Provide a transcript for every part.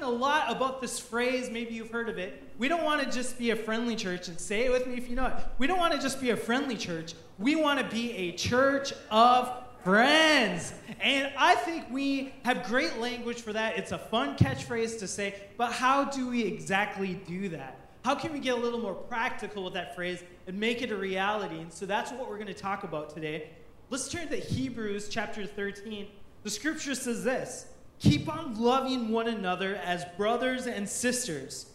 talking a lot about this phrase. Maybe you've heard of it. We don't want to just be a friendly church, and say it with me if you know it. We don't want to just be a friendly church. We want to be a church of friends. And I think we have great language for that. It's a fun catchphrase to say, but how do we exactly do that? How can we get a little more practical with that phrase and make it a reality? And so that's what we're going to talk about today. Let's turn to Hebrews chapter 13. The scripture says this Keep on loving one another as brothers and sisters.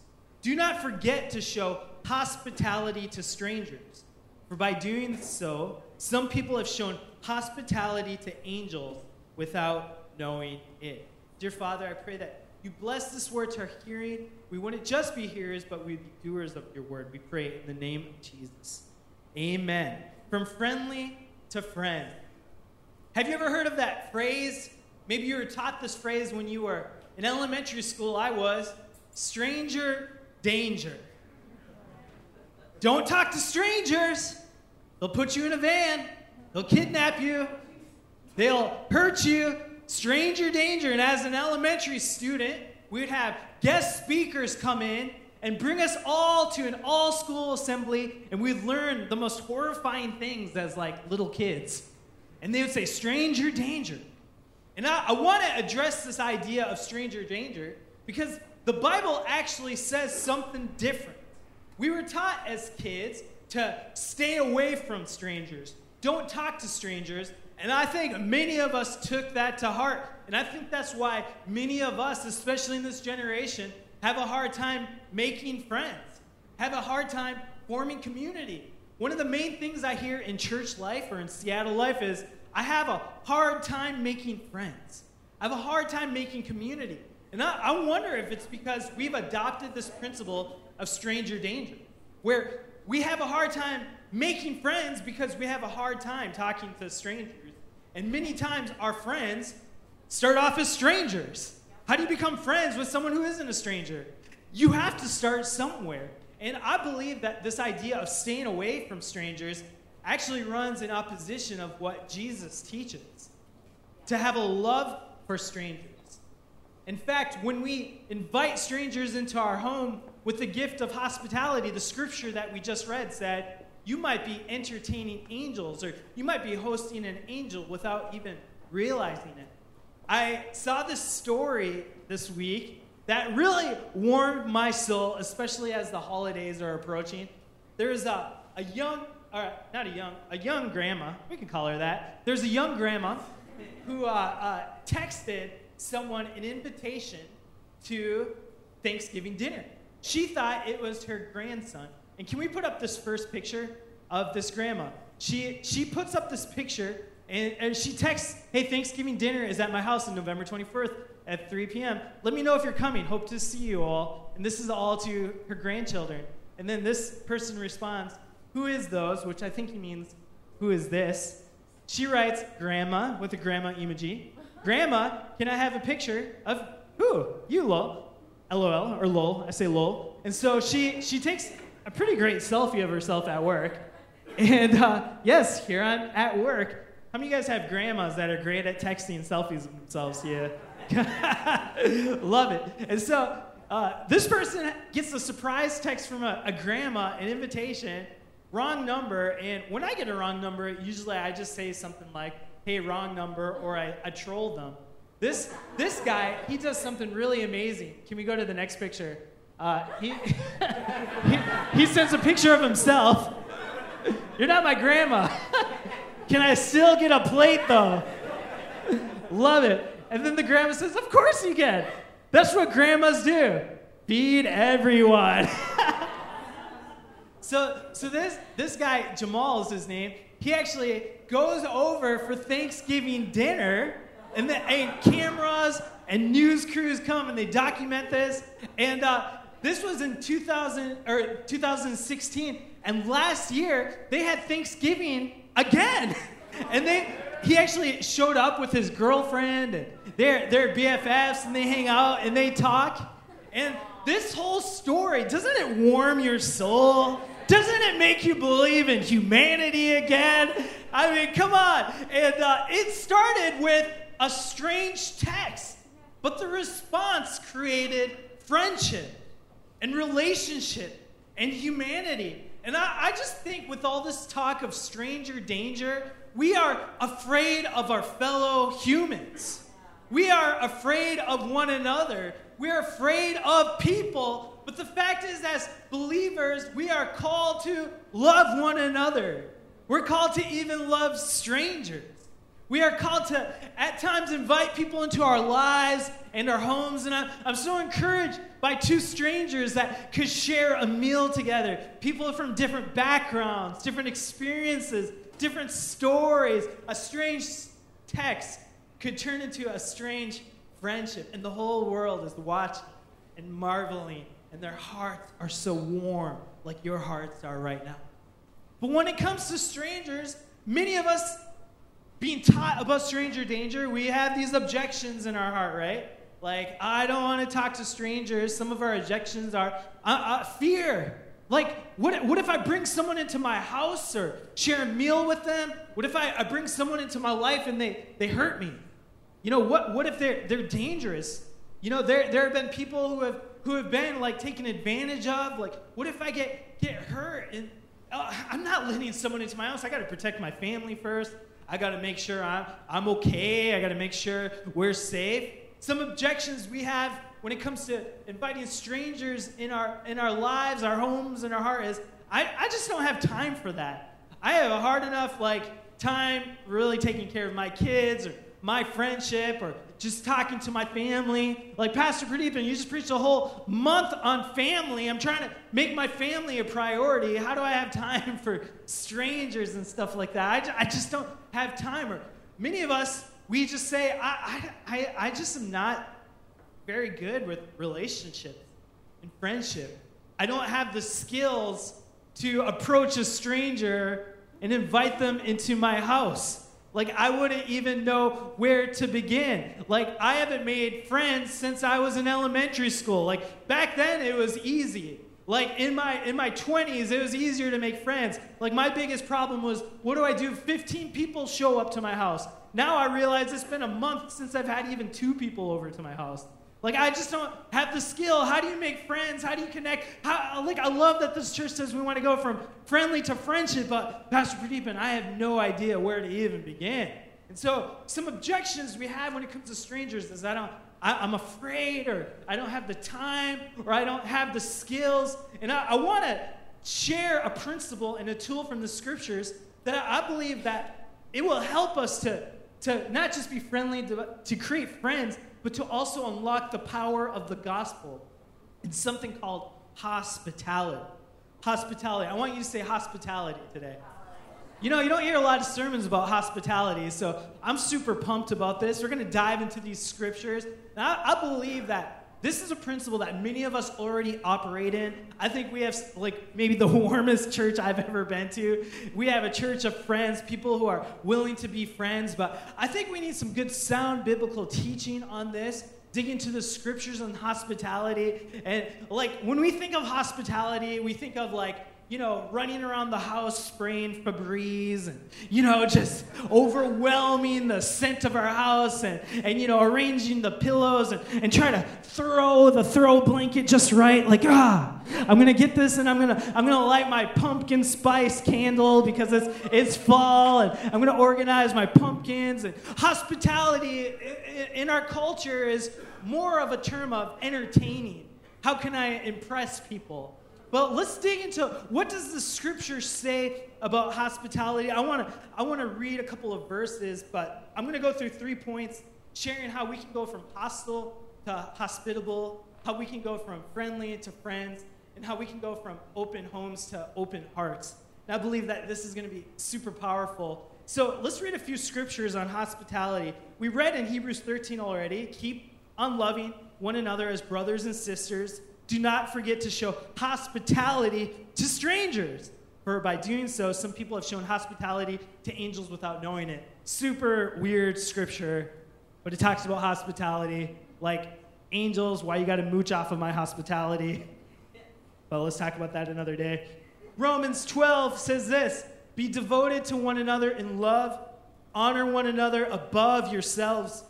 Do not forget to show hospitality to strangers, for by doing so, some people have shown hospitality to angels without knowing it. Dear Father, I pray that you bless this word to our hearing. We wouldn't just be hearers, but we'd be doers of your word. We pray in the name of Jesus. Amen. From friendly to friend. Have you ever heard of that phrase? Maybe you were taught this phrase when you were in elementary school. I was stranger danger. Don't talk to strangers. They'll put you in a van. They'll kidnap you. They'll hurt you. Stranger danger. And as an elementary student, we would have guest speakers come in and bring us all to an all school assembly, and we'd learn the most horrifying things as like little kids. And they would say, Stranger danger. And I, I want to address this idea of stranger danger because the Bible actually says something different. We were taught as kids to stay away from strangers, don't talk to strangers. And I think many of us took that to heart. And I think that's why many of us, especially in this generation, have a hard time making friends, have a hard time forming community. One of the main things I hear in church life or in Seattle life is I have a hard time making friends. I have a hard time making community. And I, I wonder if it's because we've adopted this principle of stranger danger, where we have a hard time making friends because we have a hard time talking to strangers. And many times our friends start off as strangers. How do you become friends with someone who isn't a stranger? You have to start somewhere. And I believe that this idea of staying away from strangers actually runs in opposition of what Jesus teaches to have a love for strangers. In fact, when we invite strangers into our home with the gift of hospitality, the scripture that we just read said, you might be entertaining angels or you might be hosting an angel without even realizing it. I saw this story this week that really warmed my soul, especially as the holidays are approaching. There's a, a young or not a young, a young grandma, we can call her that. There's a young grandma who uh, uh, texted someone an invitation to Thanksgiving dinner. She thought it was her grandson. And can we put up this first picture of this grandma? She, she puts up this picture and, and she texts, Hey, Thanksgiving dinner is at my house on November 24th at 3 p.m. Let me know if you're coming. Hope to see you all. And this is all to her grandchildren. And then this person responds, who is those, which I think he means, who is this? She writes, Grandma, with a grandma emoji. Grandma, can I have a picture of who? You, lol. LOL, or lol. I say lol. And so she, she takes a pretty great selfie of herself at work. And uh, yes, here I'm at work. How many of you guys have grandmas that are great at texting selfies of themselves? Yeah. Love it. And so uh, this person gets a surprise text from a, a grandma, an invitation, wrong number. And when I get a wrong number, usually I just say something like, hey, wrong number, or I, I troll them. This, this guy, he does something really amazing. Can we go to the next picture? Uh, he, he, he sends a picture of himself. You're not my grandma. Can I still get a plate though? Love it. And then the grandma says, Of course you can. That's what grandmas do feed everyone. So, so this, this guy, Jamal is his name, he actually goes over for Thanksgiving dinner, and the and cameras and news crews come and they document this. And uh, this was in 2000 or 2016, and last year they had Thanksgiving again, and they he actually showed up with his girlfriend and they're, they're BFFs and they hang out and they talk. And this whole story, doesn't it warm your soul? Doesn't it make you believe in humanity again? I mean, come on. And uh, it started with a strange text but the response created friendship and relationship and humanity. And I, I, just think with all this talk of stranger danger, we are afraid of our fellow humans. We are afraid of one another. We are afraid of people. But the fact is, as believers, we are called to love one another. We're called to even love strangers. We are called to, at times, invite people into our lives and our homes. And I'm, I'm so encouraged by two strangers that could share a meal together. People from different backgrounds, different experiences, different stories. A strange text could turn into a strange friendship. And the whole world is watching and marveling. And their hearts are so warm, like your hearts are right now. But when it comes to strangers, many of us being taught about stranger danger, we have these objections in our heart, right? Like, I don't want to talk to strangers. Some of our objections are uh, uh, fear. Like, what, what if I bring someone into my house or share a meal with them? What if I, I bring someone into my life and they, they hurt me? You know, what, what if they're, they're dangerous? You know, there, there have been people who have, who have been like taken advantage of. Like, what if I get, get hurt? And uh, I'm not letting someone into my house. I got to protect my family first. I got to make sure I'm, I'm okay. I got to make sure we're safe. Some objections we have when it comes to inviting strangers in our, in our lives, our homes, and our heart is I, I just don't have time for that. I have a hard enough like time really taking care of my kids or my friendship or just talking to my family. Like Pastor Pradeepan, you just preached a whole month on family. I'm trying to make my family a priority. How do I have time for strangers and stuff like that? I, I just don't have time. Or many of us, we just say, I, I, I, I just am not very good with relationships and friendship. I don't have the skills to approach a stranger and invite them into my house. Like, I wouldn't even know where to begin. Like, I haven't made friends since I was in elementary school. Like, back then it was easy. Like in my in my 20s, it was easier to make friends. Like my biggest problem was, what do I do? 15 people show up to my house. Now I realize it's been a month since I've had even two people over to my house. Like I just don't have the skill. How do you make friends? How do you connect? How, like I love that this church says we want to go from friendly to friendship, but Pastor Pradeepan, I have no idea where to even begin. And so some objections we have when it comes to strangers is I don't I, am afraid or I don't have the time or I don't have the skills. And I, I want to share a principle and a tool from the scriptures that I believe that it will help us to, to not just be friendly, to, to create friends, but to also unlock the power of the gospel in something called hospitality. Hospitality. I want you to say hospitality today. You know, you don't hear a lot of sermons about hospitality, so I'm super pumped about this. We're going to dive into these scriptures. And I, I believe that this is a principle that many of us already operate in. I think we have, like, maybe the warmest church I've ever been to. We have a church of friends, people who are willing to be friends, but I think we need some good, sound biblical teaching on this. Dig into the scriptures on hospitality. And, like, when we think of hospitality, we think of, like, you know, running around the house spraying Febreze and, you know, just overwhelming the scent of our house and, and you know, arranging the pillows and, and trying to throw the throw blanket just right. Like, ah, I'm going to get this and I'm going to I'm going to light my pumpkin spice candle because it's, it's fall and I'm going to organize my pumpkins. And hospitality in our culture is more of a term of entertaining. How can I impress people? Well, let's dig into what does the scripture say about hospitality. I want to I want to read a couple of verses, but I'm going to go through three points sharing how we can go from hostile to hospitable, how we can go from friendly to friends, and how we can go from open homes to open hearts. And I believe that this is going to be super powerful. So, let's read a few scriptures on hospitality. We read in Hebrews 13 already, keep on loving one another as brothers and sisters do not forget to show hospitality to strangers. For by doing so, some people have shown hospitality to angels without knowing it. Super weird scripture, but it talks about hospitality. Like, angels, why you gotta mooch off of my hospitality? But let's talk about that another day. Romans 12 says this Be devoted to one another in love, honor one another above yourselves.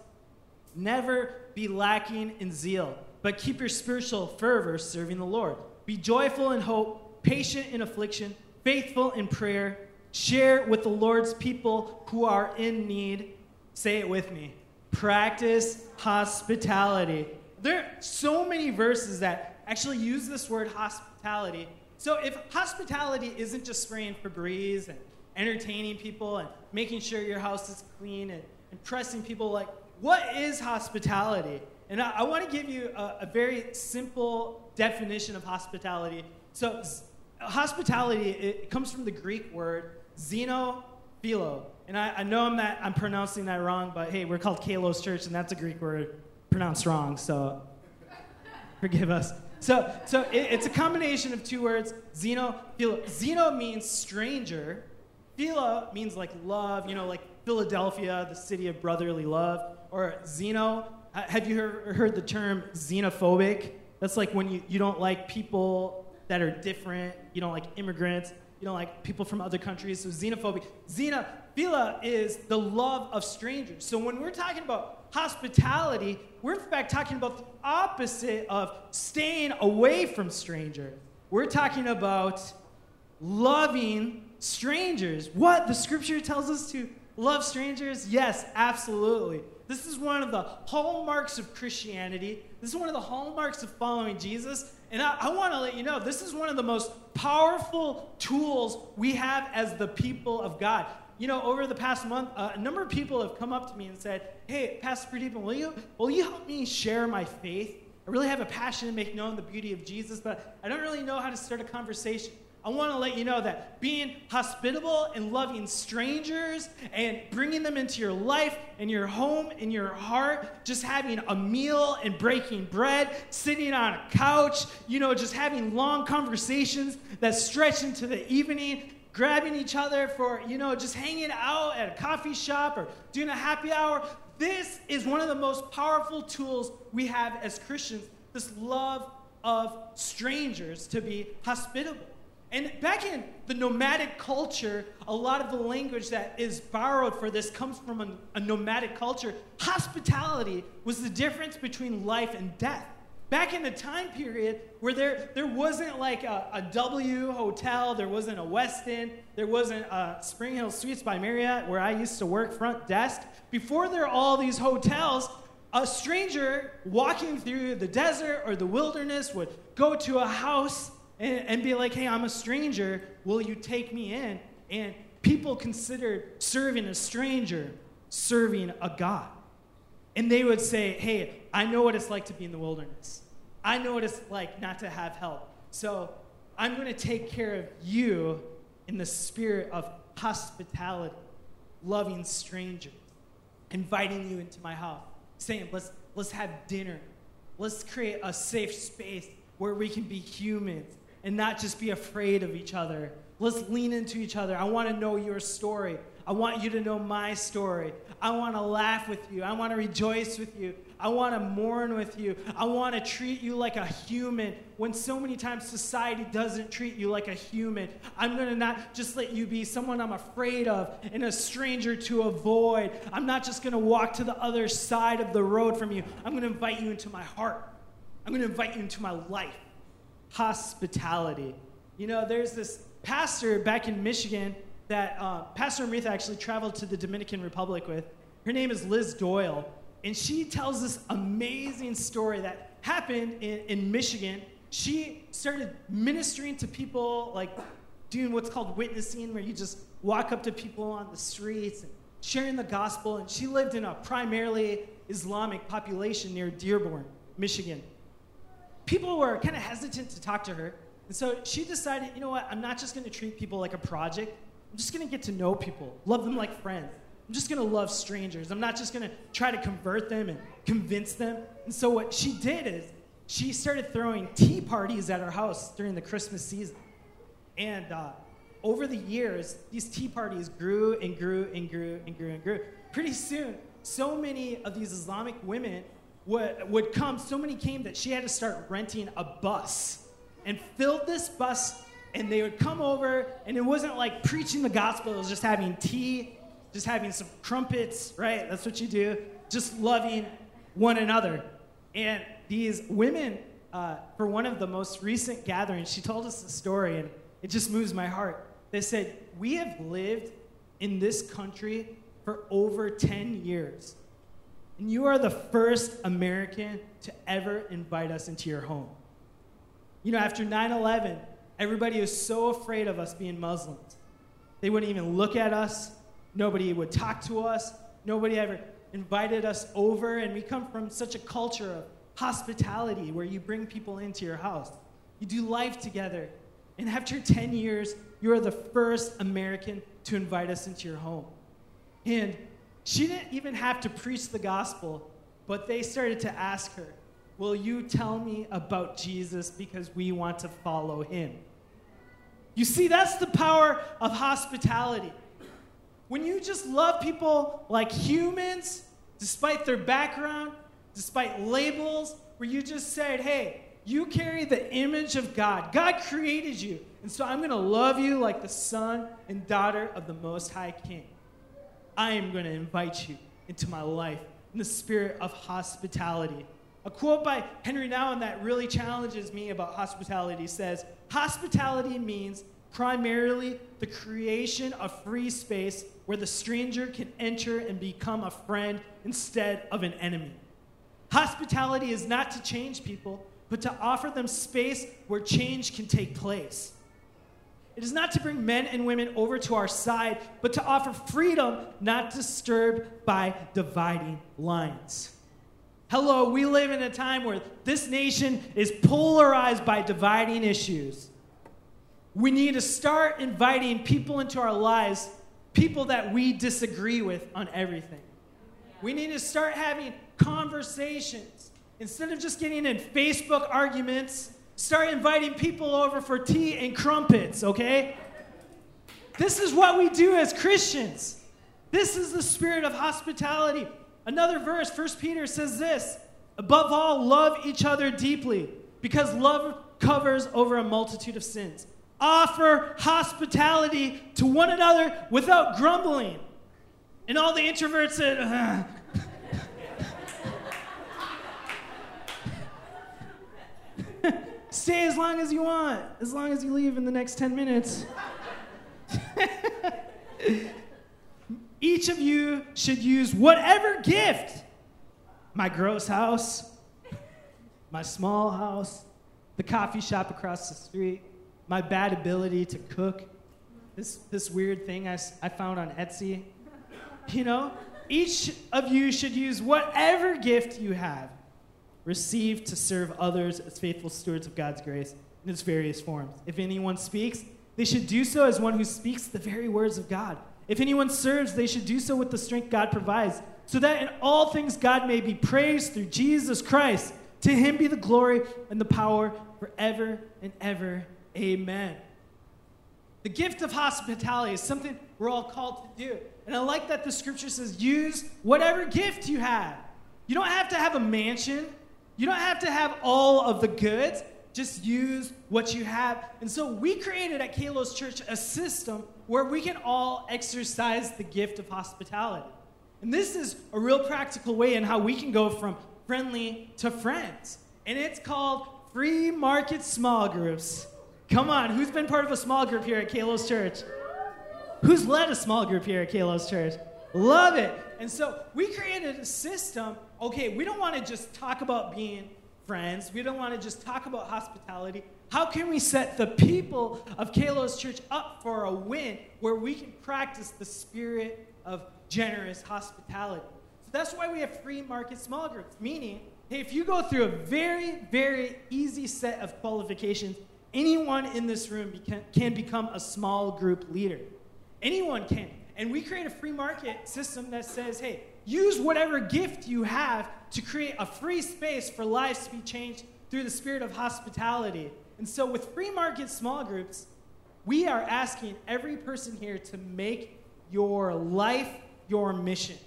Never be lacking in zeal, but keep your spiritual fervor serving the Lord. Be joyful in hope, patient in affliction, faithful in prayer. Share with the Lord's people who are in need. Say it with me. Practice hospitality. There are so many verses that actually use this word hospitality. So if hospitality isn't just spraying Febreze and entertaining people and making sure your house is clean and impressing people, like what is hospitality? And I, I want to give you a, a, very simple definition of hospitality. So, hospitality it comes from the Greek word xenophilo. And I, I know I'm, that, I'm pronouncing that wrong, but hey, we're called Kalos Church, and that's a Greek word pronounced wrong, so forgive us. So, so it, it's a combination of two words, xeno, philo. Xeno means stranger. Philo means like love, you know, like Philadelphia, the city of brotherly love. Or xeno, Uh, have you heard, heard the term xenophobic? That's like when you, you don't like people that are different, you don't like immigrants, you don't like people from other countries. So xenophobic. Xenophila is the love of strangers. So when we're talking about hospitality, we're in fact talking about the opposite of staying away from strangers. We're talking about loving strangers. What? The scripture tells us to love strangers? Yes, absolutely. This is one of the hallmarks of Christianity. This is one of the hallmarks of following Jesus. And I, I want to let you know this is one of the most powerful tools we have as the people of God. You know, over the past month, uh, a number of people have come up to me and said, Hey, Pastor Pradeepan, will you, will you help me share my faith? I really have a passion to make known the beauty of Jesus, but I don't really know how to start a conversation. I want to let you know that being hospitable and loving strangers and bringing them into your life and your home and your heart, just having a meal and breaking bread, sitting on a couch, you know, just having long conversations that stretch into the evening, grabbing each other for, you know, just hanging out at a coffee shop or doing a happy hour. This is one of the most powerful tools we have as Christians this love of strangers to be hospitable. And back in the nomadic culture, a lot of the language that is borrowed for this comes from a, a, nomadic culture. Hospitality was the difference between life and death. Back in the time period where there, there wasn't like a, a W hotel, there wasn't a Westin, there wasn't a Spring Hill Suites by Marriott where I used to work front desk. Before there are all these hotels, a stranger walking through the desert or the wilderness would go to a house and, and be like, hey, I'm a stranger. Will you take me in? And people considered serving a stranger serving a God. And they would say, hey, I know what it's like to be in the wilderness. I know what it's like not to have help. So I'm going to take care of you in the spirit of hospitality, loving strangers, inviting you into my house, saying, let's, let's have dinner. Let's create a safe space where we can be humans and not just be afraid of each other. Let's lean into each other. I want to know your story. I want you to know my story. I want to laugh with you. I want to rejoice with you. I want to mourn with you. I want to treat you like a human when so many times society doesn't treat you like a human. I'm going to not just let you be someone I'm afraid of and a stranger to avoid. I'm not just going to walk to the other side of the road from you. I'm going to invite you into my heart. I'm going to invite you into my life hospitality. You know, there's this pastor back in Michigan that uh, Pastor Amrita actually traveled to the Dominican Republic with. Her name is Liz Doyle, and she tells this amazing story that happened in, in Michigan. She started ministering to people, like doing what's called witnessing, where you just walk up to people on the streets and sharing the gospel. And she lived in a primarily Islamic population near Dearborn, Michigan people were kind of hesitant to talk to her. And so she decided, you know what, I'm not just going to treat people like a project. I'm just going to get to know people, love them like friends. I'm just going to love strangers. I'm not just going to try to convert them and convince them. And so what she did is she started throwing tea parties at her house during the Christmas season. And uh, over the years, these tea parties grew and grew and grew and grew and grew. Pretty soon, so many of these Islamic women would, would come, so many came that she had to start renting a bus and filled this bus and they would come over and it wasn't like preaching the gospel it was just having tea just having some crumpets right that's what you do just loving one another. And these women, uh, for one of the most recent gatherings, she told us a story, and it just moves my heart. They said, We have lived in this country for over 10 years. And you are the first American to ever invite us into your home. You know, after 9 11, everybody was so afraid of us being Muslims. They wouldn't even look at us, nobody would talk to us, nobody ever invited us over. And we come from such a culture of hospitality where you bring people into your house, you do life together. And after 10 years, you are the first American to invite us into your home. And she didn't even have to preach the gospel, but they started to ask her, Will you tell me about Jesus because we want to follow him? You see, that's the power of hospitality. When you just love people like humans, despite their background, despite labels, where you just said, Hey, you carry the image of God. God created you. And so I'm going to love you like the son and daughter of the Most High King. I am going to invite you into my life in the spirit of hospitality. A quote by Henri Nouwen that really challenges me about hospitality says Hospitality means primarily the creation of free space where the stranger can enter and become a friend instead of an enemy. Hospitality is not to change people, but to offer them space where change can take place. It is not to bring men and women over to our side, but to offer freedom not disturbed by dividing lines. Hello, we live in a time where this nation is polarized by dividing issues. We need to start inviting people into our lives, people that we disagree with on everything. We need to start having conversations Instead of just getting in Facebook arguments, start inviting people over for tea and crumpets, okay? This is what we do as Christians. This is the spirit of hospitality. Another verse, 1 Peter says this Above all, love each other deeply, because love covers over a multitude of sins. Offer hospitality to one another without grumbling. And all the introverts said, Stay as long as you want, as long as you leave in the next 10 minutes. Each of you should use whatever gift my gross house, my small house, the coffee shop across the street, my bad ability to cook, this, this weird thing I, I found on Etsy. You know, each of you should use whatever gift you have received to serve others as faithful stewards of God's grace in its various forms. If anyone speaks, they should do so as one who speaks the very words of God. If anyone serves, they should do so with the strength God provides, so that in all things God may be praised through Jesus Christ. To him be the glory and the power forever and ever. Amen. The gift of hospitality is something we're all called to do. And I like that the scripture says use whatever gift you have. You don't have to have a mansion. You don't have to have all of the goods, just use what you have. And so we created at Kalos Church a system where we can all exercise the gift of hospitality. And this is a real practical way in how we can go from friendly to friends. And it's called free market small groups. Come on, who's been part of a small group here at Kalos Church? Who's led a small group here at Kalos Church? Love it. And so we created a system. Okay, we don't want to just talk about being friends. We don't want to just talk about hospitality. How can we set the people of Kalos Church up for a win where we can practice the spirit of generous hospitality? So that's why we have free market small groups, meaning, hey, if you go through a very, very easy set of qualifications, anyone in this room can become a small group leader. Anyone can. And we create a free market system that says, hey, use whatever gift you have to create a free space for lives to be changed through the spirit of hospitality. And so, with free market small groups, we are asking every person here to make your life your mission.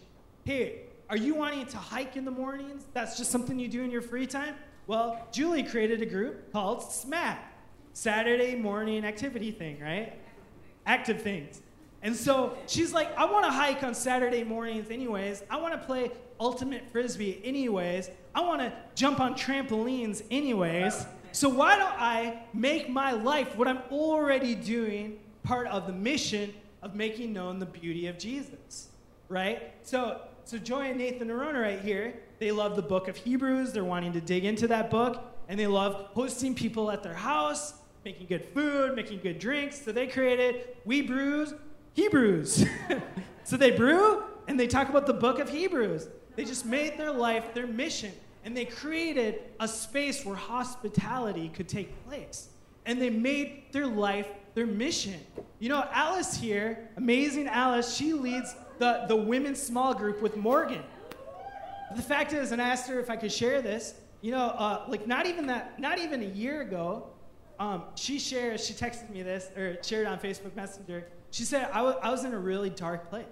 Hey, are you wanting to hike in the mornings? That's just something you do in your free time? Well, Julie created a group called SMAT, Saturday Morning Activity Thing, right? Active things. And so she's like, I want to hike on Saturday mornings, anyways. I want to play ultimate frisbee anyways. I want to jump on trampolines anyways. So why don't I make my life what I'm already doing part of the mission of making known the beauty of Jesus, right? So so Joy and Nathan Arona right here, they love the book of Hebrews. They're wanting to dig into that book, and they love hosting people at their house, making good food, making good drinks. So they created We Brews Hebrews. so they brew and they talk about the book of Hebrews. They just made their life their mission, and they created a space where hospitality could take place. And they made their life their mission. You know, Alice here, amazing Alice, she leads the, the women's small group with Morgan. The fact is, and I asked her if I could share this, you know, uh, like not even that, not even a year ago, um, she shared, she texted me this, or shared on Facebook Messenger. She said, I, w- I was in a really dark place.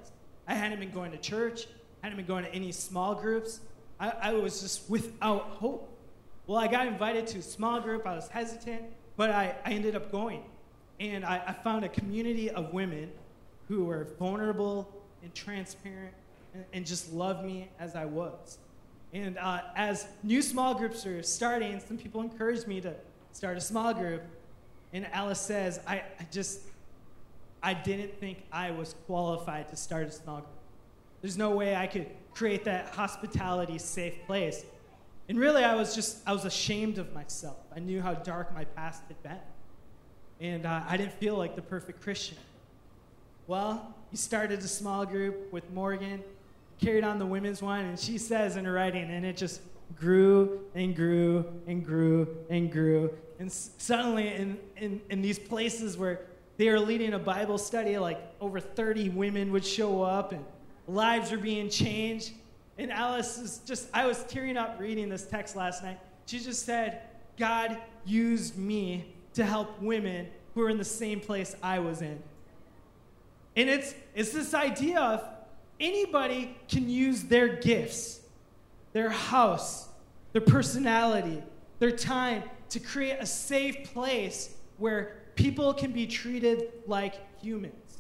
I hadn't been going to church, I hadn't been going to any small groups. I, I was just without hope. Well, I got invited to a small group. I was hesitant, but I, I ended up going. And I, I found a community of women who were vulnerable, and transparent and, and just loved me as I was. And uh, as new small groups are starting, some people encouraged me to start a small group. And Alice says, I, I just, I didn't think I was qualified to start a small group. There's no way I could create that hospitality safe place. And really, I was just, I was ashamed of myself. I knew how dark my past had been. And uh, I didn't feel like the perfect Christian. Well, he started a small group with Morgan, carried on the women's one, and she says in her writing, and it just grew and grew and grew and grew. And suddenly, in, in, in these places where they were leading a Bible study, like over 30 women would show up and lives were being changed. And Alice is just, I was tearing up reading this text last night. She just said, God used me to help women who are in the same place I was in. And it's, it's this idea of anybody can use their gifts, their house, their personality, their time to create a safe place where people can be treated like humans.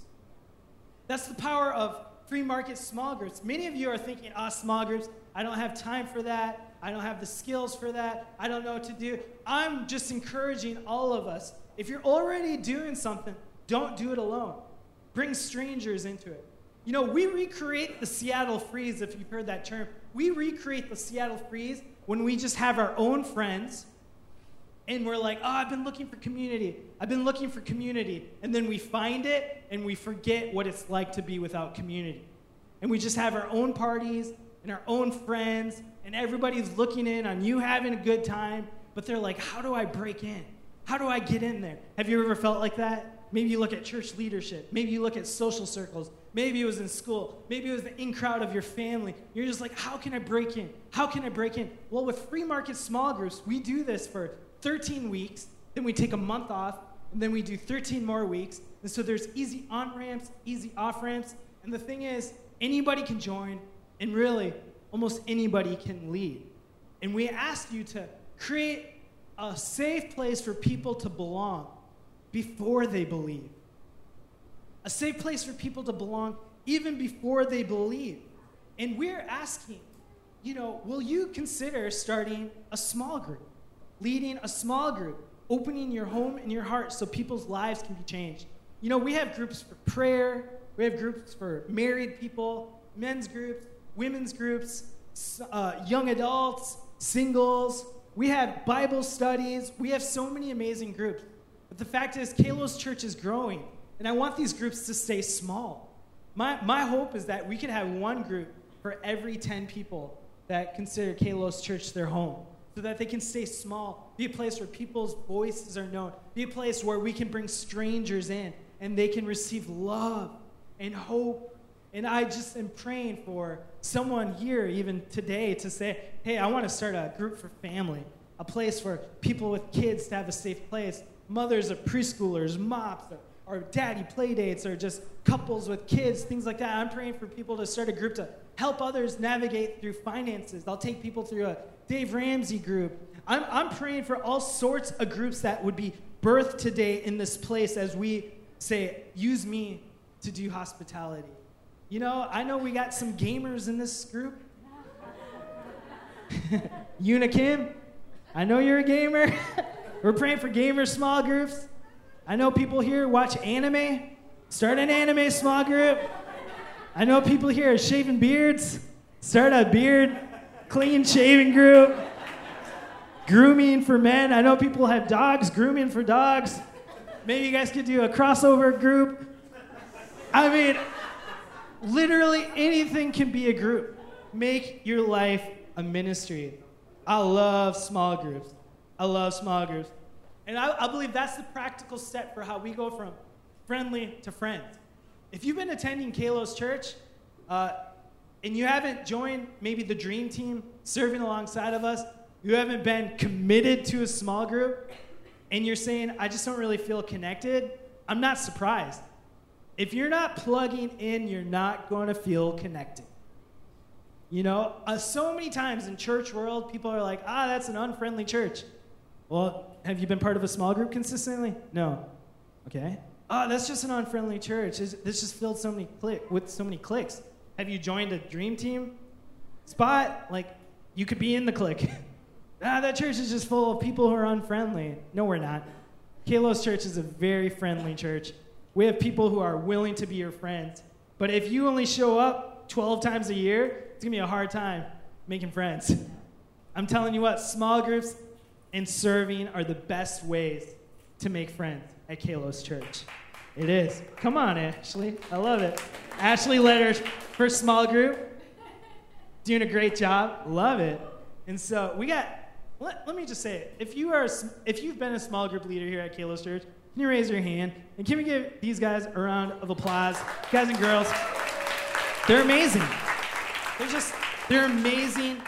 That's the power of free market small groups. Many of you are thinking, ah, oh, small groups, I don't have time for that. I don't have the skills for that. I don't know what to do. I'm just encouraging all of us. If you're already doing something, don't do it alone. Bring strangers into it. You know, we recreate the Seattle freeze, if you've heard that term. We recreate the Seattle freeze when we just have our own friends and we're like, oh, I've been looking for community. I've been looking for community. And then we find it and we forget what it's like to be without community. And we just have our own parties and our own friends, and everybody's looking in on you having a good time, but they're like, how do I break in? How do I get in there? Have you ever felt like that? Maybe you look at church leadership. Maybe you look at social circles. Maybe it was in school. Maybe it was the in crowd of your family. You're just like, how can I break in? How can I break in? Well, with free market small groups, we do this for 13 weeks, then we take a month off, and then we do 13 more weeks. And so there's easy on ramps, easy off ramps. And the thing is, anybody can join, and really, almost anybody can lead. And we ask you to create a safe place for people to belong before they believe. A safe place for people to belong even before they believe. And we're asking, you know, will you consider starting a small group, leading a small group, opening your home and your heart so people's lives can be changed? You know, we have groups for prayer, we have groups for married people, men's groups, women's groups, uh, young adults, singles. We have Bible studies. We have so many amazing groups. But the fact is, Kalos Church is growing, and I want these groups to stay small. My, my hope is that we could have one group for every 10 people that consider Kalos Church their home, so that they can stay small, be a place where people's voices are known, be a place where we can bring strangers in and they can receive love and hope. And I just am praying for someone here, even today, to say, hey, I want to start a group for family, a place for people with kids to have a safe place mothers of preschoolers, mops, or, or daddy play dates, or just couples with kids, things like that. I'm praying for people to start a group to help others navigate through finances. I'll take people through a Dave Ramsey group. I'm, I'm praying for all sorts of groups that would be birthed today in this place as we say, use me to do hospitality. You know, I know we got some gamers in this group. Unikim, I know you're a gamer. We're praying for gamer small groups. I know people here watch anime. Start an anime small group. I know people here are shaving beards. Start a beard clean shaving group. Grooming for men. I know people have dogs. Grooming for dogs. Maybe you guys could do a crossover group. I mean, literally anything can be a group. Make your life a ministry. I love small groups. I love small groups. And I, I, believe that's the practical step for how we go from friendly to friends. If you've been attending Kalos Church uh, and you haven't joined maybe the dream team serving alongside of us, you haven't been committed to a small group, and you're saying, I just don't really feel connected, I'm not surprised. If you're not plugging in, you're not going to feel connected. You know, uh, so many times in church world, people are like, ah, that's an unfriendly church. Well, have you been part of a small group consistently? No. Okay. Oh, that's just an unfriendly church. This just filled so many click with so many clicks. Have you joined a dream team spot? Like, you could be in the clique. ah, that church is just full of people who are unfriendly. No, we're not. Kalos Church is a very friendly church. We have people who are willing to be your friends. But if you only show up 12 times a year, it's gonna be a hard time making friends. I'm telling you what, small groups and serving are the best ways to make friends at Kalos Church. It is. Come on, Ashley. I love it. Ashley her first small group. Doing a great job. Love it. And so we got, let, let me just say it. If, you are, if you've been a small group leader here at Kalos Church, can you raise your hand? And can we give these guys a round of applause? Guys and girls, they're amazing. They're just, they're amazing.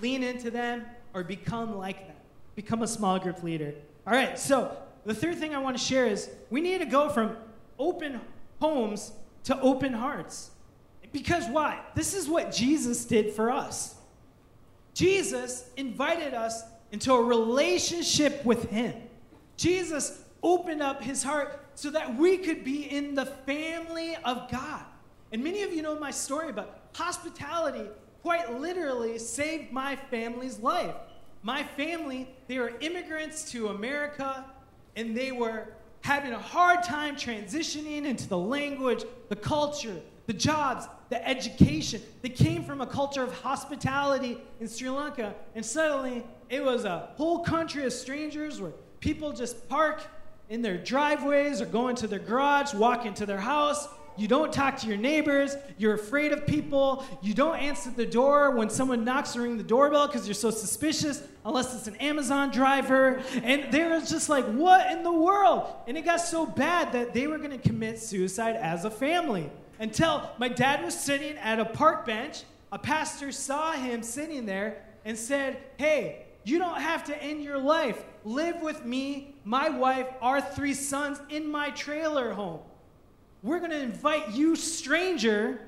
Lean into them or become like them. Become a small group leader. All right, so the third thing I want to share is we need to go from open homes to open hearts. Because why? This is what Jesus did for us. Jesus invited us into a relationship with Him. Jesus opened up His heart so that we could be in the family of God. And many of you know my story, but hospitality quite literally saved my family's life. My family, they were immigrants to America and they were having a hard time transitioning into the language, the culture, the jobs, the education. They came from a culture of hospitality in Sri Lanka, and suddenly it was a whole country of strangers where people just park in their driveways or go into their garage, walk into their house, you don't talk to your neighbors. You're afraid of people. You don't answer the door when someone knocks or ring the doorbell because you're so suspicious, unless it's an Amazon driver. And they were just like, what in the world? And it got so bad that they were going to commit suicide as a family. Until my dad was sitting at a park bench, a pastor saw him sitting there and said, Hey, you don't have to end your life. Live with me, my wife, our three sons in my trailer home we're going to invite you, stranger,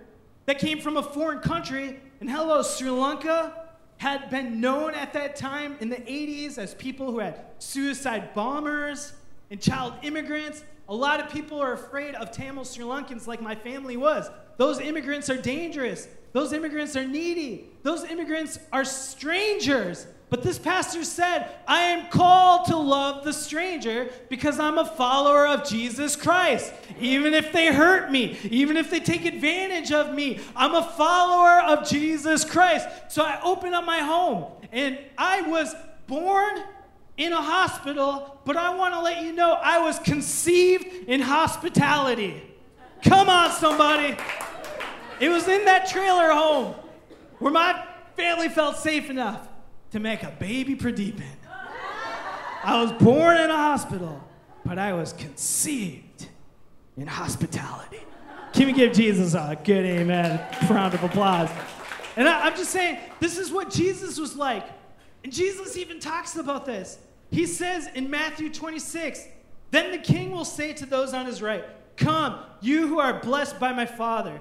that came from a foreign country. And hello, Sri Lanka had been known at that time in the 80s as people who had suicide bombers and child immigrants. A lot of people are afraid of Tamil Sri Lankans, like my family was. Those immigrants are dangerous. Those immigrants are needy. Those immigrants are strangers. But this pastor said, I am called to love the stranger because I'm a follower of Jesus Christ. Even if they hurt me, even if they take advantage of me, I'm a follower of Jesus Christ. So I opened up my home and I was born in a hospital, but I want to let you know I was conceived in hospitality. Come on, somebody. It was in that trailer home where my family felt safe enough to make a baby Pradeepan. I was born in a hospital, but I was conceived in hospitality. Can we give Jesus a good amen? Round of applause. And I, I'm just saying, this is what Jesus was like. And Jesus even talks about this. He says in Matthew 26, Then the king will say to those on his right, Come, you who are blessed by my Father,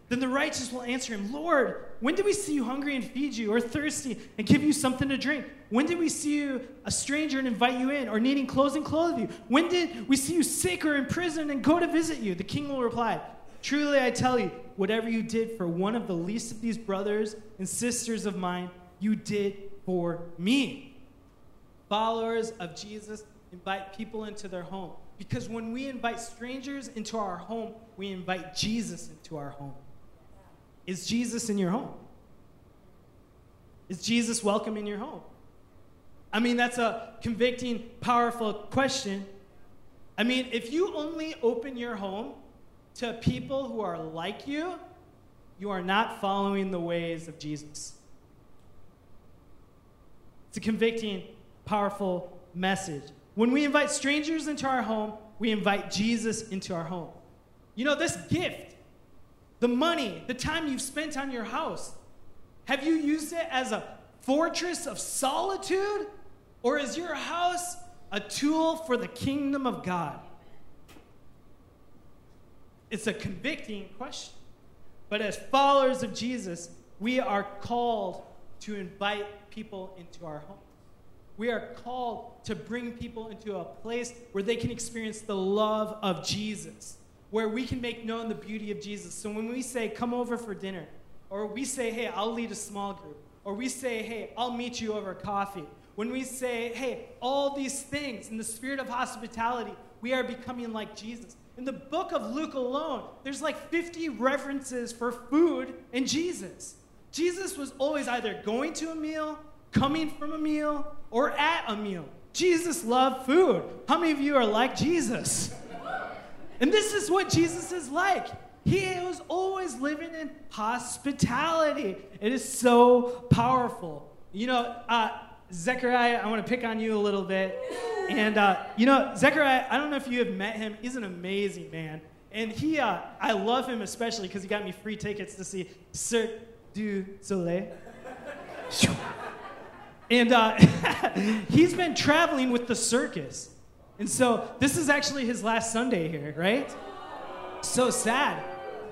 Then the righteous will answer him, Lord, when did we see you hungry and feed you, or thirsty and give you something to drink? When did we see you a stranger and invite you in, or needing clothes and clothe you? When did we see you sick or in prison and go to visit you? The king will reply, Truly I tell you, whatever you did for one of the least of these brothers and sisters of mine, you did for me. Followers of Jesus invite people into their home. Because when we invite strangers into our home, we invite Jesus into our home. Is Jesus in your home? Is Jesus welcome in your home? I mean, that's a convicting, powerful question. I mean, if you only open your home to people who are like you, you are not following the ways of Jesus. It's a convicting, powerful message. When we invite strangers into our home, we invite Jesus into our home. You know, this gift, the money, the time you've spent on your house, have you used it as a fortress of solitude? Or is your house a tool for the kingdom of God? It's a convicting question. But as followers of Jesus, we are called to invite people into our home. We are called to bring people into a place where they can experience the love of Jesus, where we can make known the beauty of Jesus. So when we say, come over for dinner, or we say, hey, I'll lead a small group, or we say, hey, I'll meet you over coffee, when we say, hey, all these things in the spirit of hospitality, we are becoming like Jesus. In the book of Luke alone, there's like 50 references for food and Jesus. Jesus was always either going to a meal, coming from a meal, or at a meal. Jesus loved food. How many of you are like Jesus? And this is what Jesus is like. He was always living in hospitality. It is so powerful. You know, uh, Zechariah, I want to pick on you a little bit. And, uh, you know, Zechariah, I don't know if you have met him. He's an amazing man. And he, uh, I love him especially because he got me free tickets to see Cirque du Soleil. And uh, he's been traveling with the circus. And so this is actually his last Sunday here, right? So sad.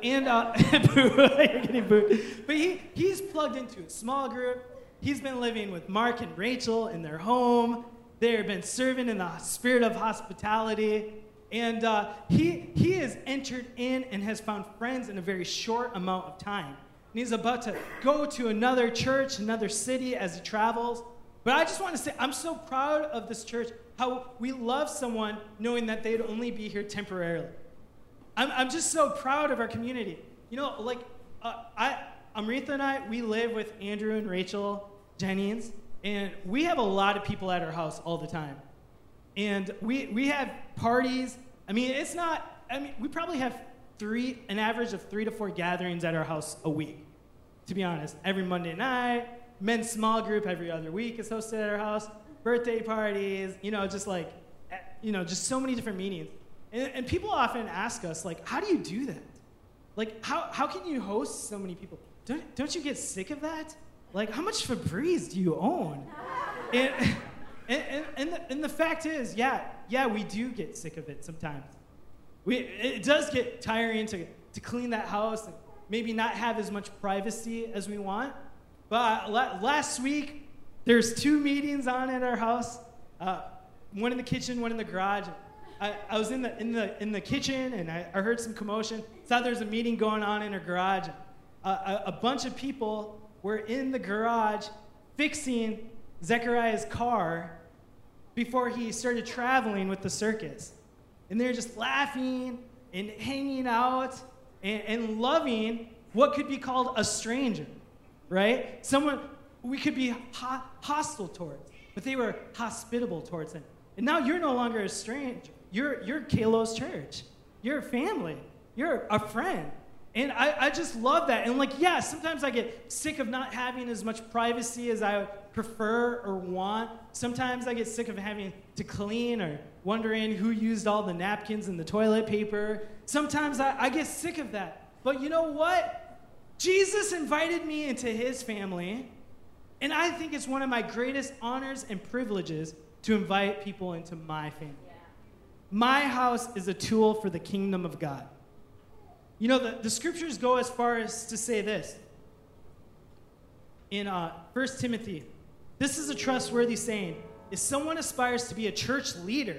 And uh, you're getting booed. But he, he's plugged into a small group. He's been living with Mark and Rachel in their home. They've been serving in the spirit of hospitality. And uh, he, he has entered in and has found friends in a very short amount of time. And he's about to go to another church, another city as he travels. But I just want to say, I'm so proud of this church, how we love someone knowing that they'd only be here temporarily. I'm, I'm just so proud of our community. You know, like, uh, I, Amrita and I, we live with Andrew and Rachel Jennings, and we have a lot of people at our house all the time. And we, we have parties. I mean, it's not, I mean, we probably have three, an average of three to four gatherings at our house a week, to be honest. Every Monday night, men's small group every other week is hosted at our house, birthday parties, you know, just like, eh, you know, just so many different meetings. And, and people often ask us, like, how do you do that? Like, how, how can you host so many people? Don't, don't you get sick of that? Like, how much Febreze do you own? And, and, and, and, the, and the fact is, yeah, yeah, we do get sick of it sometimes. We, it does get tiring to, to clean that house and maybe not have as much privacy as we want. But last week, there's two meetings on at our house. Uh, one in the kitchen, one in the garage. I, I, was in the, in, the, in the kitchen and I, I heard some commotion. Thought there's a meeting going on in our garage. Uh, a, a bunch of people were in the garage fixing Zechariah's car before he started traveling with the circus. And they're just laughing and hanging out and, and loving what could be called a stranger, right? Someone we could be ho- hostile towards, but they were hospitable towards him. And now you're no longer a stranger. You're, you're Kalos Church. You're family. You're a friend. And I, I just love that. And like, yeah, sometimes I get sick of not having as much privacy as I prefer or want. Sometimes I get sick of having to clean or wondering who used all the napkins and the toilet paper. Sometimes I, I get sick of that. But you know what? Jesus invited me into his family. And I think it's one of my greatest honors and privileges to invite people into my family. My house is a tool for the kingdom of God. You know, the, the scriptures go as far as to say this in uh, 1 Timothy. This is a trustworthy saying. If someone aspires to be a church leader,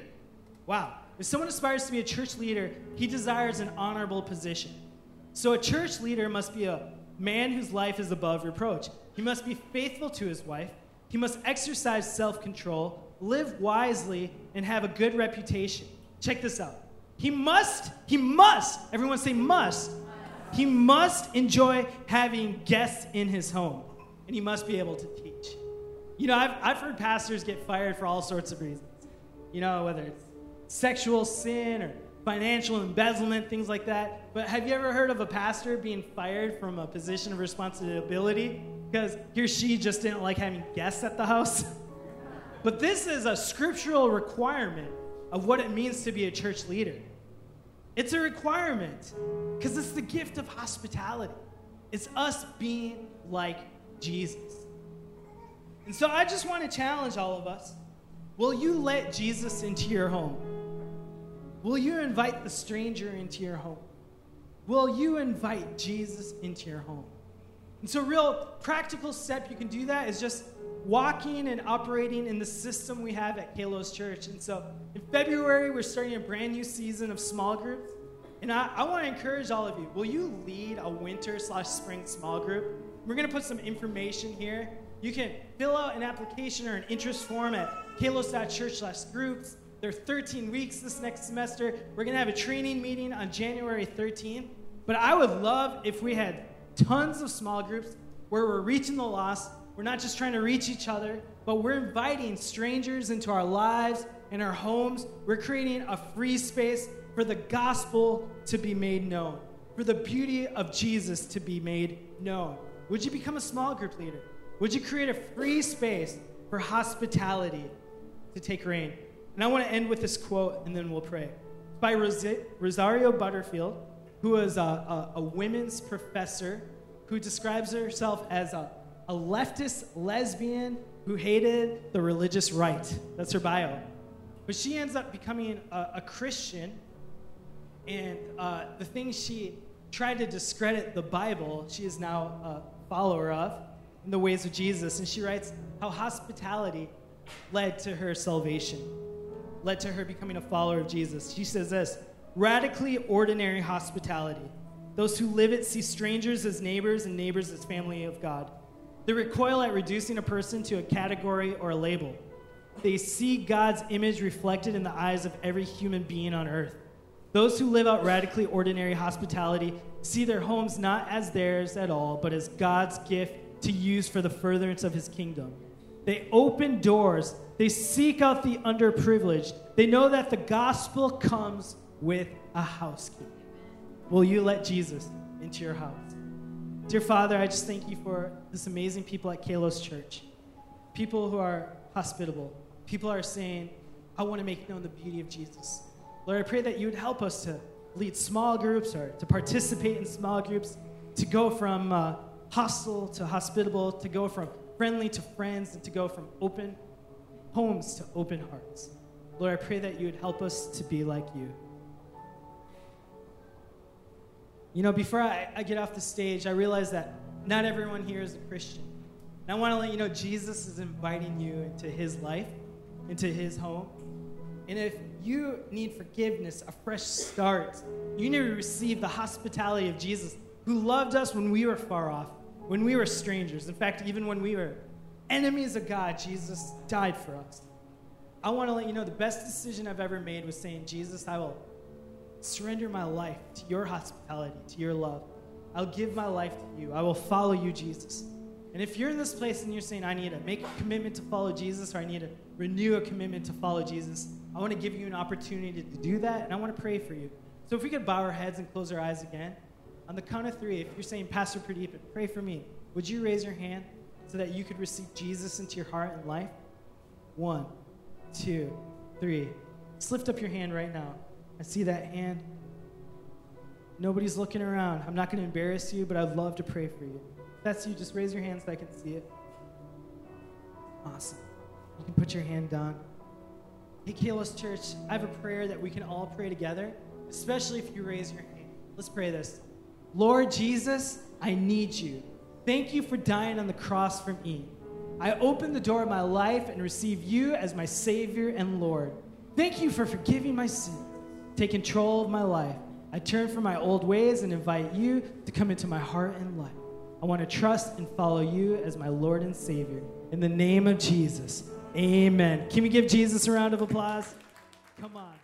wow, if someone aspires to be a church leader, he desires an honorable position. So a church leader must be a man whose life is above reproach. He must be faithful to his wife. He must exercise self control, live wisely, and have a good reputation. Check this out. He must, he must, everyone say must, he must enjoy having guests in his home, and he must be able to teach. You know, I've, I've heard pastors get fired for all sorts of reasons. You know, whether it's sexual sin or financial embezzlement, things like that. But have you ever heard of a pastor being fired from a position of responsibility because he or she just didn't like having guests at the house? but this is a scriptural requirement of what it means to be a church leader. It's a requirement because it's the gift of hospitality. It's us being like Jesus. And so I just want to challenge all of us. Will you let Jesus into your home? Will you invite the stranger into your home? Will you invite Jesus into your home? And so, a real practical step you can do that is just walking and operating in the system we have at Kalos Church. And so, in February, we're starting a brand new season of small groups. And I, I want to encourage all of you will you lead a winter slash spring small group? We're going to put some information here. You can fill out an application or an interest form at kalos.church slash groups. There are 13 weeks this next semester. We're going to have a training meeting on January 13th. But I would love if we had tons of small groups where we're reaching the lost. We're not just trying to reach each other, but we're inviting strangers into our lives and our homes. We're creating a free space for the gospel to be made known, for the beauty of Jesus to be made known. Would you become a small group leader? Would you create a free space for hospitality to take reign? And I want to end with this quote, and then we'll pray. By Rosaria Butterfield, who is a, a, a women's professor who describes herself as a, a leftist lesbian who hated the religious right. That's her bio. But she ends up becoming a, a Christian, and uh, the things she tried to discredit the Bible, she is now a follower of in the ways of Jesus. And she writes how hospitality led to her salvation led to her becoming a follower of Jesus. She says this radically ordinary hospitality. Those who live it see strangers as neighbors and neighbors as family of God. They recoil at reducing a person to a category or a label. They see God's image reflected in the eyes of every human being on earth. Those who live out radically ordinary hospitality see their homes not as theirs at all, but as God's gift to use for the furtherance of his kingdom. They open doors they seek out the underprivileged. They know that the gospel comes with a housekeeper. Will you let Jesus into your house? Dear Father, I just thank you for this amazing people at Kalos Church. People who are hospitable. People are saying, I want to make known the beauty of Jesus. Lord, I pray that you would help us to lead small groups or to participate in small groups, to go from uh, hostile to hospitable, to go from friendly to friends, and to go from open homes to open hearts. Lord, I pray that you would help us to be like you. You know, before I, I get off the stage, I realize that not everyone here is a Christian. And I want to let you know Jesus is inviting you into his life, into his home. And if you need forgiveness, a fresh start, you need to receive the hospitality of Jesus, who loved us when we were far off, when we were strangers. In fact, even when we were enemies of God, Jesus died for us. I want to let you know the best decision I've ever made was saying, Jesus, I will surrender my life to your hospitality, to your love. I'll give my life to you. I will follow you, Jesus. And if you're in this place and you're saying, I need to make a commitment to follow Jesus, or I need to renew a commitment to follow Jesus, I want to give you an opportunity to do that, and I want to pray for you. So if we could bow our heads and close our eyes again. On the count of three, if you're saying, Pastor Pradeep, pray for me, would you raise your hand? so that you could receive Jesus into your heart and life? One, two, three. Just lift up your hand right now. I see that hand. Nobody's looking around. I'm not going to embarrass you, but I'd love to pray for you. If that's you, just raise your hand so I can see it. Awesome. You can put your hand down. Hey, Kalos Church, I have a prayer that we can all pray together, especially if you raise your hand. Let's pray this. Lord Jesus, I need you. Thank you for dying on the cross for me. I open the door of my life and receive you as my Savior and Lord. Thank you for forgiving my sins. Take control of my life. I turn from my old ways and invite you to come into my heart and life. I want to trust and follow you as my Lord and Savior. In the name of Jesus, amen. Can we give Jesus a round of applause? Come on.